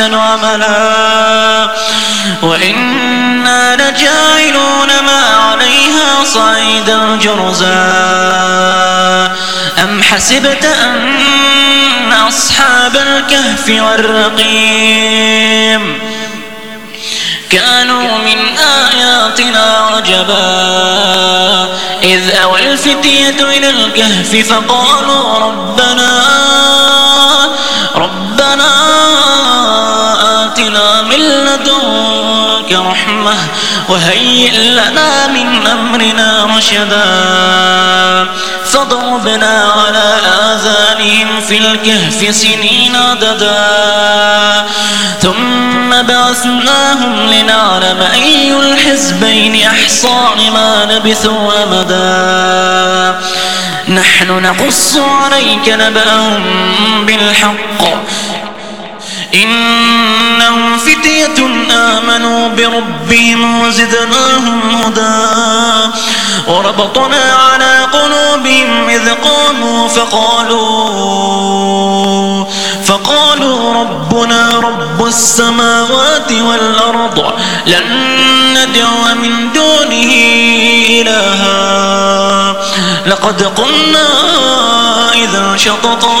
عملا وإنا لجاعلون ما عليها صعيدا جرزا أم حسبت أن أصحاب الكهف والرقيم كانوا من آياتنا عجبا إذ أوى الفتية إلى الكهف فقالوا ربنا وهيئ لنا من أمرنا رشدا. فضربنا على آذانهم في الكهف سنين عددا. ثم بعثناهم لنعلم أي الحزبين أحصى لما لبثوا أمدا. نحن نقص عليك نبأهم بالحق. فتية آمنوا بربهم وزدناهم هدى وربطنا على قلوبهم إذ قاموا فقالوا فقالوا ربنا رب السماوات والأرض لن ندعو من دونه إلها لقد قلنا إذا شططا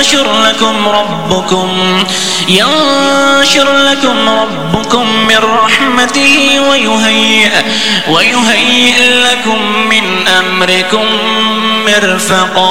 ينشر لكم ربكم ينشر لكم ربكم من رحمته ويهيئ ويهيئ لكم من أمركم مرفقا.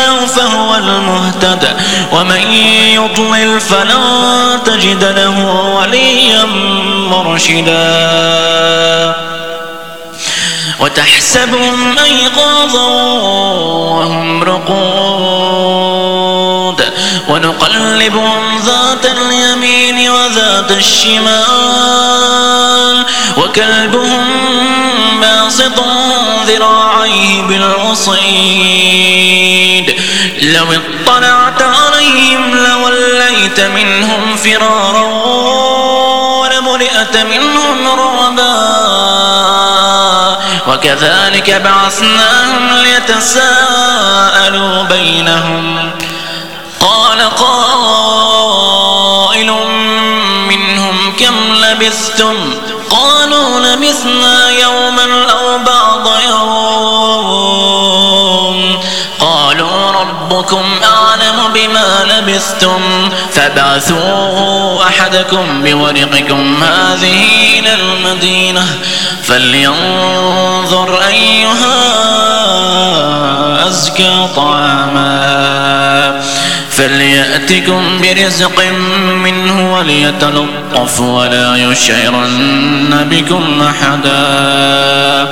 فهو المهتد. ومن يضلل فلن تجد له وليا مرشدا. وتحسبهم أيقاظا وهم رقود. ونقلبهم ذات اليمين وذات الشمال. وكلبهم باسط ذراعيه بالوصيد لو اطلعت عليهم لوليت منهم فرارا ولملئت منهم رعبا. وكذلك بعثناهم ليتساءلوا بينهم. قال قائل منهم كم لبثتم؟ قالوا لبثنا ربكم أعلم بما لبثتم. فبعثوا أحدكم بورقكم. هذه إلى المدينة. فلينظر أيها أزكى طعاما. فليأتكم برزق منه وليتلطف ولا يشعرن بكم أحدا.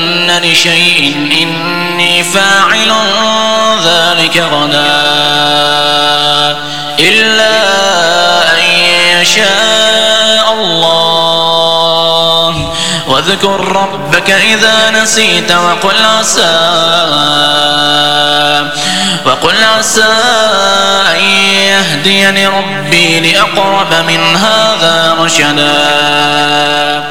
لشيء إني فاعل ذلك غدا. إلا أن يشاء الله. واذكر ربك إذا نسيت وقل عسى. وقل عسى أن يهديني ربي لأقرب من هذا رشدا.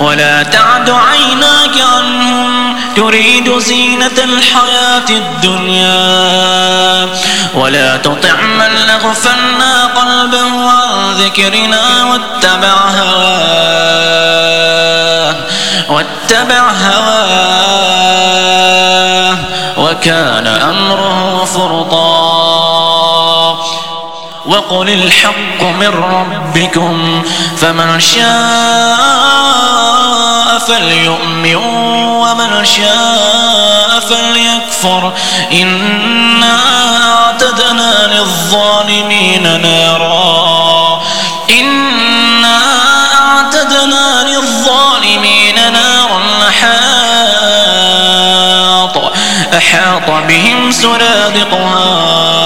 ولا تعد عيناك عنهم تريد زينة الحياة الدنيا. ولا تطع من أغفلنا قلبه عن ذكرنا واتبع هواه. واتبع هواه. وكان أمره فرطا. وقل الحق من ربكم فمن شاء فليؤمن ومن شاء فليكفر. إنا أعتدنا للظالمين نارا. إنا أعتدنا للظالمين نارا. أحاط أحاط بهم سرادقها.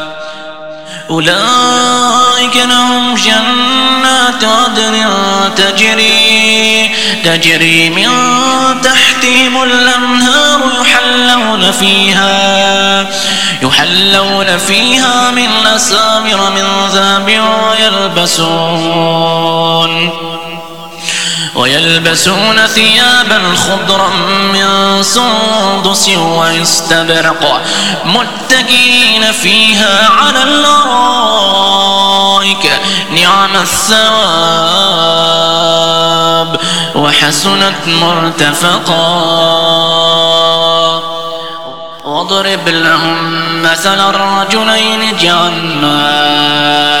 أولئك لهم جنات عدن تجري تجري من تحتهم الأنهار يحلون فيها يحلون فيها من أسامر من ذهب ويلبسون ويلبسون ثيابا خضرا من سندس واستبرق متكئين فيها على الارائك نعم الثواب وحسنت مرتفقا. واضرب لهم مثل الرجلين جعلنا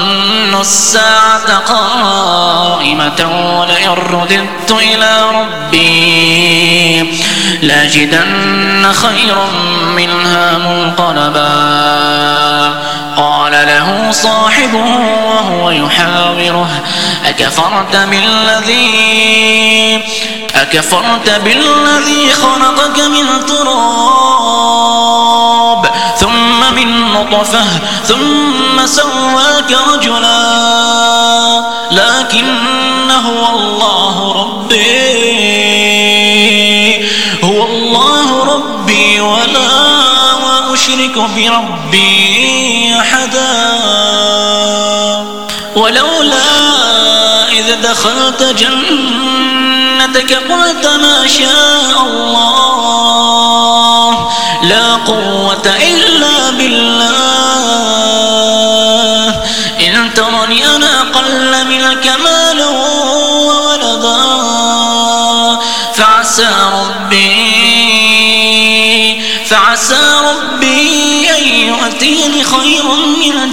أظن الساعة قائمة ولئن رددت إلى ربي لأجدن خيرا منها منقلبا. قال له صاحبه وهو يحاوره أكفرت بالذي أكفرت بالذي خلقك من تراب؟ نطفة ثم سواك رجلا لكن هو الله ربي هو الله ربي ولا أشرك بربي أحدا ولولا إذ دخلت جنتك قلت ما شاء الله لا قوة إلا بالله. إن ترني أنا أقل منك مالا وولدا فعسى ربي فعسى ربي أن يؤتيني خيرا من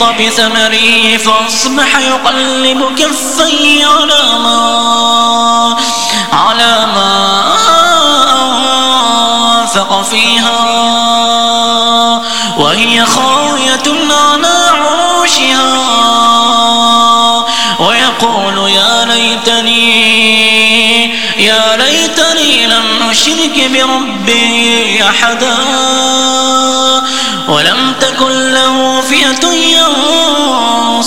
وأحيط بثمره فأصبح يقلب كفيه على ما على ما أنفق فيها. وهي خاوية على عروشها. ويقول يا ليتني يا ليتني لم أشرك بربي أحدا. ولم تكن له فئة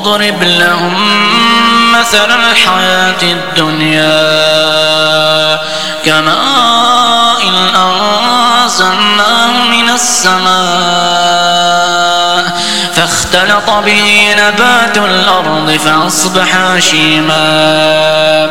واضرب لهم مثل الحياة الدنيا كماء أنزلناه من السماء فاختلط به نبات الأرض فأصبح هشيما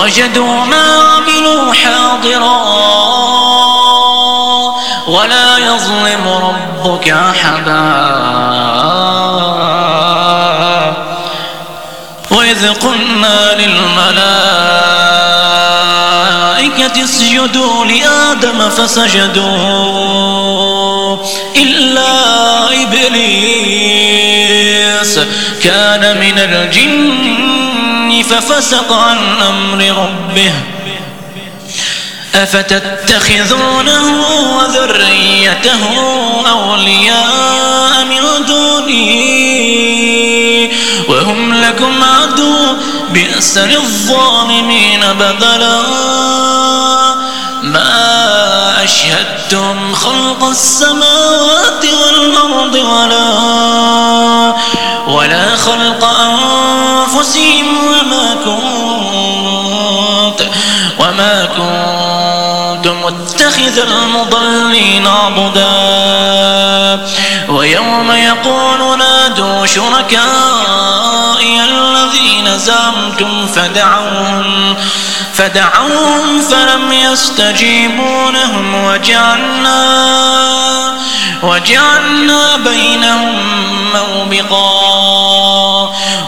ووجدوا ما عملوا حاضرا ولا يظلم ربك أحدا. وإذ قلنا للملائكة اسجدوا لآدم فسجدوا إلا إبليس. كان من الجن ففسق عن أمر ربه أفتتخذونه وذريته أولياء من دوني وهم لكم عدو بئس للظالمين بدلا ما أشهدتم خلق السماوات والأرض ولا ولا خلق متخذ المضلين عبدا ويوم يقول نادوا شركائي الذين زعمتم فدعوهم فدعوهم فلم يستجيبوا لهم وجعلنا وجعلنا بينهم موبقا.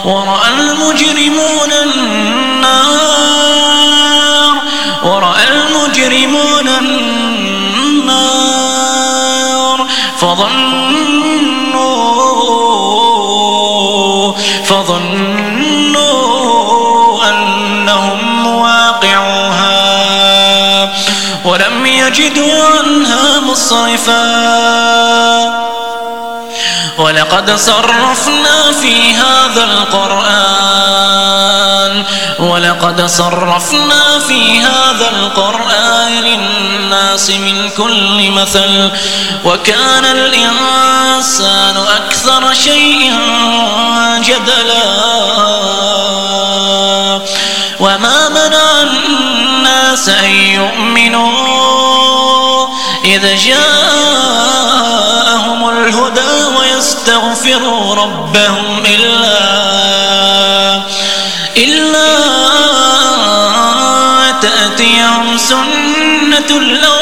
ورأى المجرمون يجدوا عنها مصرفا ولقد صرفنا في هذا القرآن. ولقد صرفنا في هذا القرآن للناس من كل مثل. وكان الإنسان أكثر شيء جدلا. وما منع الناس أن يؤمنوا إذ جاءهم الهدى ويستغفروا ربهم إلا إلا تأتيهم سنة الأولين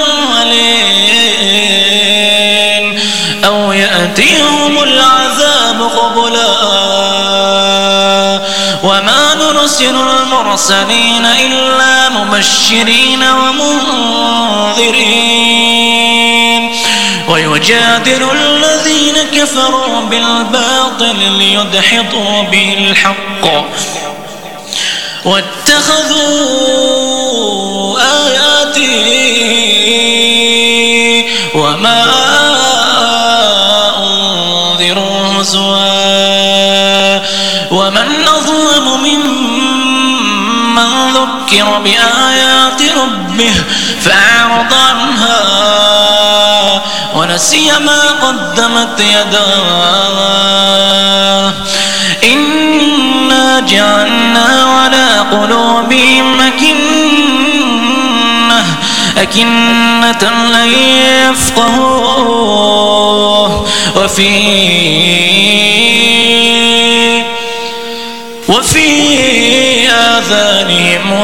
أو يأتيهم العذاب قبلا نرسل المرسلين إلا مبشرين ومنذرين. ويجادل الذين كفروا بالباطل ليدحضوا به الحق واتخذوا آياتي وما بآيات ربه فأعرض عنها ونسي ما قدمت يداه. إنا جعلنا على قلوبهم أكنة أكنة لن يفقهوه. وفي وفي آذانهم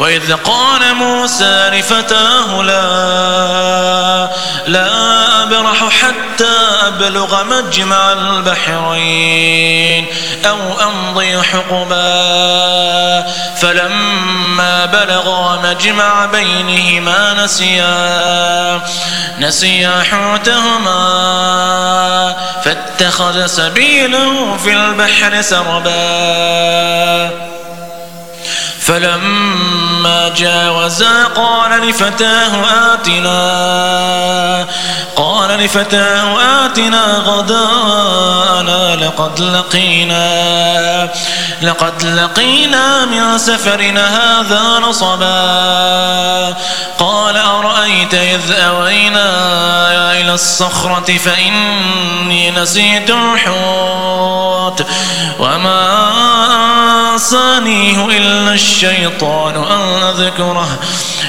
وإذ قال موسى لفتاه لا لا أبرح حتى أبلغ مجمع البحرين أو أمضي حقبا. فلما بلغا مجمع بينهما نسيا نسيا حوتهما. فاتخذ سبيله في البحر سربا. فلما جاوزا قال لفتاه آتنا قال لفتاه آتنا غدانا لقد لقينا لقد لقينا من سفرنا هذا نصبا. قال أرأيت إذ أوينا إلى الصخرة فإني نسيت الحوت وما أنسانيه إلا الشيطان أن أذكره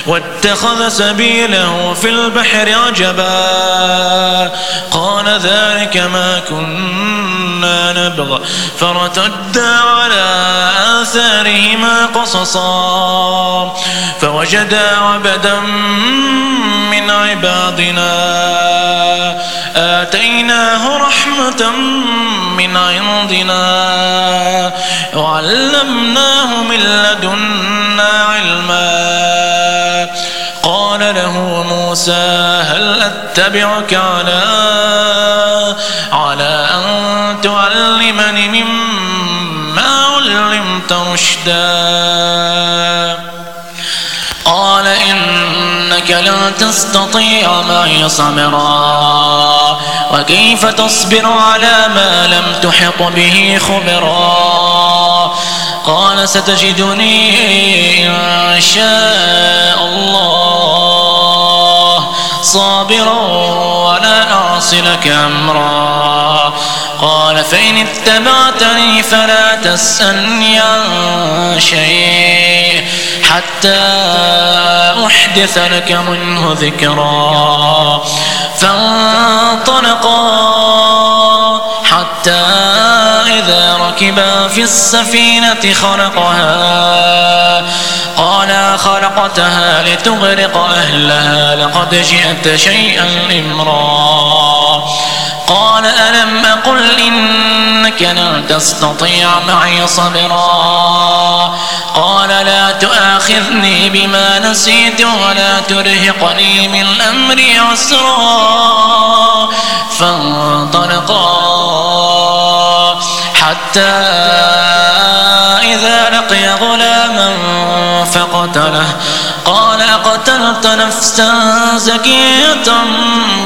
واتخذ سبيله في البحر عجبا قال ذلك ما كنا نبغى فرتدا على آثارهما قصصا فوجدا عبدا من عبادنا آتيناه رحمة من عندنا وعلمناه من لدنا علما. قال له موسى هل أتبعك على على أن تعلمني مما علمت رشدا؟ لن تستطيع معي صبرا؟ وكيف تصبر على ما لم تحط به خبرا؟ قال ستجدني إن شاء الله صابرا ولا أعصي لك أمرا. قال فإن اتبعتني فلا تسألني عن شيء. حتى أحدث لك منه ذكرا. فانطلقا حتى إذا ركبا في السفينة خلقها. قال خلقتها لتغرق أهلها لقد جئت شيئا إمرا. قال ألم أقل إنك لن تستطيع معي صبرا؟ قال لا تؤاخذني بما نسيت ولا ترهقني من أمري عسرا. فانطلقا. حتى إذا لقي غلاما فقتله. قال قتلت نفسا زكية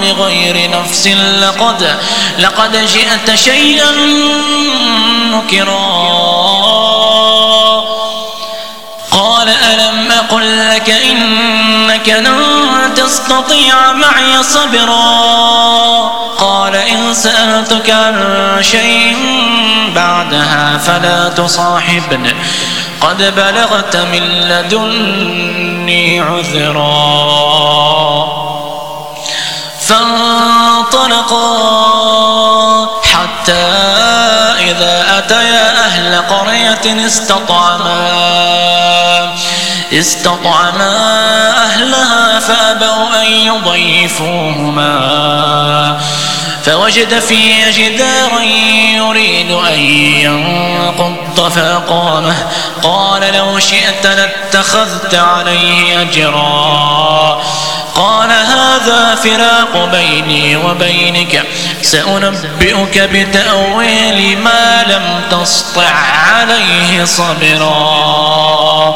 بغير نفس. لقد لقد جئت شيئا نكرا. قال ألم أقل لك إنك لن تستطيع معي صبرا؟ قال إن سألتك عن شيء بعدها فلا تصاحبني. قد بلغت من لدني عذرا. فانطلقا حتى إذا أتيا أهل قرية استطعما. استطعما أهلها فأبوا أن يضيفوهما. فوجد فيها جدارا يريد أن ينقض فأقامه قال لو شئت لاتخذت عليه أجرا. قال هذا فراق بيني وبينك. سأنبئك بتأويل ما لم تسطع عليه صبرا.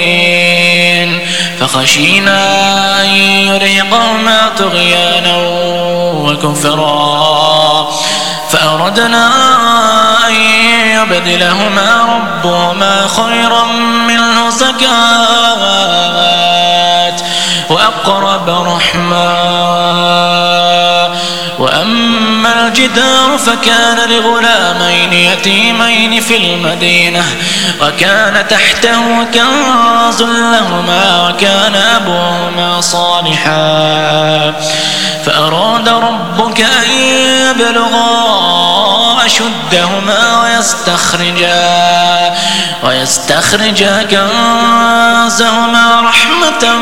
فخشينا أن يرهقهما طغيانا وكفرا. فأردنا أن يبدلهما ربهما خيرا منه زكاة وأقرب رحمًا وأما الجدار فكان لغلامين يتيمين في المدينة وكان تحته كنز لهما وكان أبوهما صالحا. فأراد ربك أن يبلغا أشدهما ويستخرجا ويستخرجا كنزهما رحمة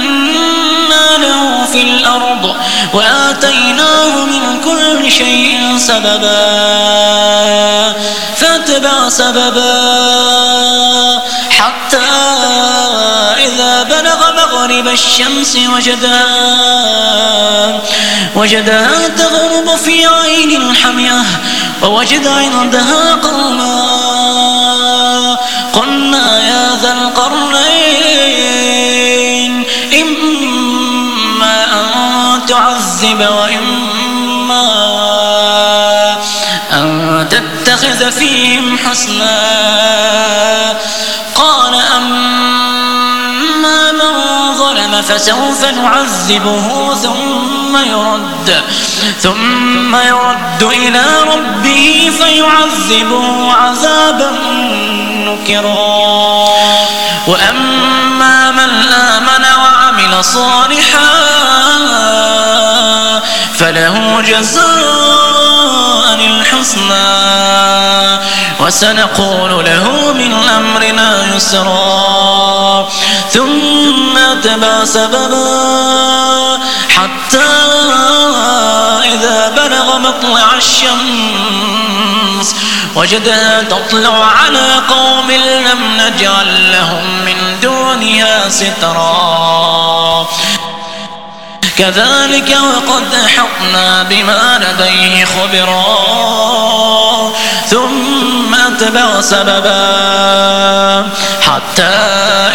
وآتيناه من كل شيء سببا فاتبع سببا حتى إذا بلغ مغرب الشمس وجدها وجدها تغرب في عين حمية ووجد عندها قوما قلنا يا ذا القرنين تعذب وإما أن تتخذ فيهم حسنا. قال أما من ظلم فسوف نعذبه ثم يرد ثم يرد إلى ربه فيعذبه عذابا نكرا. وأما من آمن وعمل صالحا. فله جزاء الحسنى وسنقول له من أمرنا يسرا. ثم تبع سببا حتى إذا بلغ مطلع الشمس وجدها تطلع على قوم لم نجعل لهم من دونها سترا. كذلك وقد أحطنا بما لديه خبرا. ثم اتبع سببا. حتى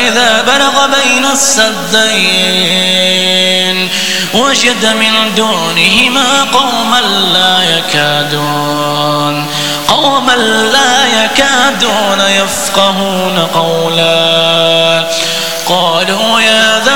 إذا بلغ بين السدين وجد من دونهما قوما لا يكادون. قوما لا يكادون يفقهون قولا. قالوا يا ذا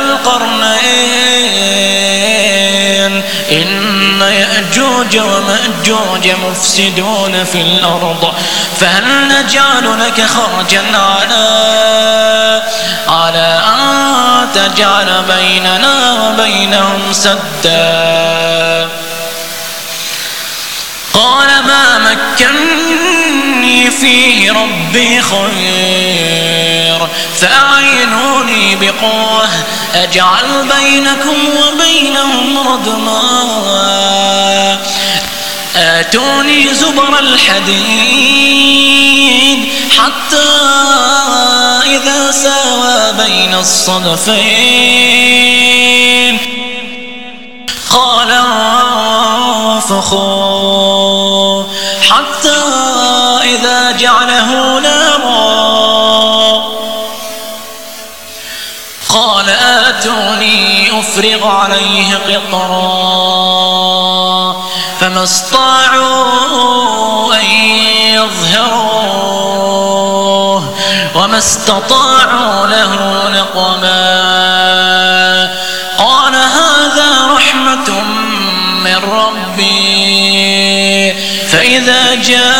إن يأجوج ومأجوج مفسدون في الأرض فهل نجعل لك خرجا على على أن تجعل بيننا وبينهم سدا؟ قال ما مكني فيه ربي خير. فأعينوني بقوة. أجعل بينكم وبينهم ردما. آتوني زبر الحديد حتى إذا ساوى بين الصدفين. قال انفخوا حتى إذا جعله نارا أفرغ عليه قطرا. فما استطاعوا أن يظهروه وما استطاعوا له نقما قال هذا رحمة من ربي. فإذا جاء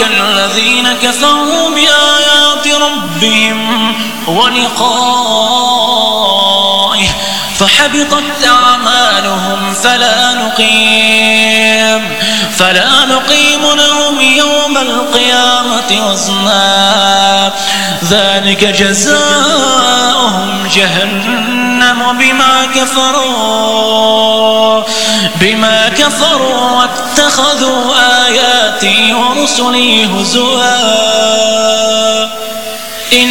الذين كفروا بآيات ربهم ولقائه فحبطت أعمالهم فلا نقيم فلا نقيم لهم يوم القيامة وزنا. ذلك جزاؤهم جهنم بما كفروا بما كفروا واتخذوا آياتي ورسلي هزوا. إن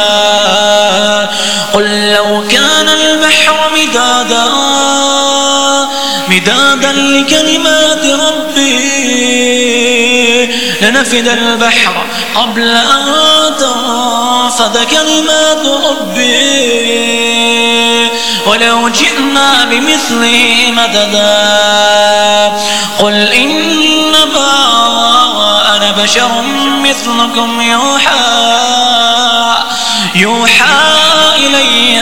مدادا لكلمات ربي. لنفد البحر قبل أن تنفد كلمات ربي. ولو جئنا بمثله مددا. قل إنما أنا بشر مثلكم يوحى. يوحى إلي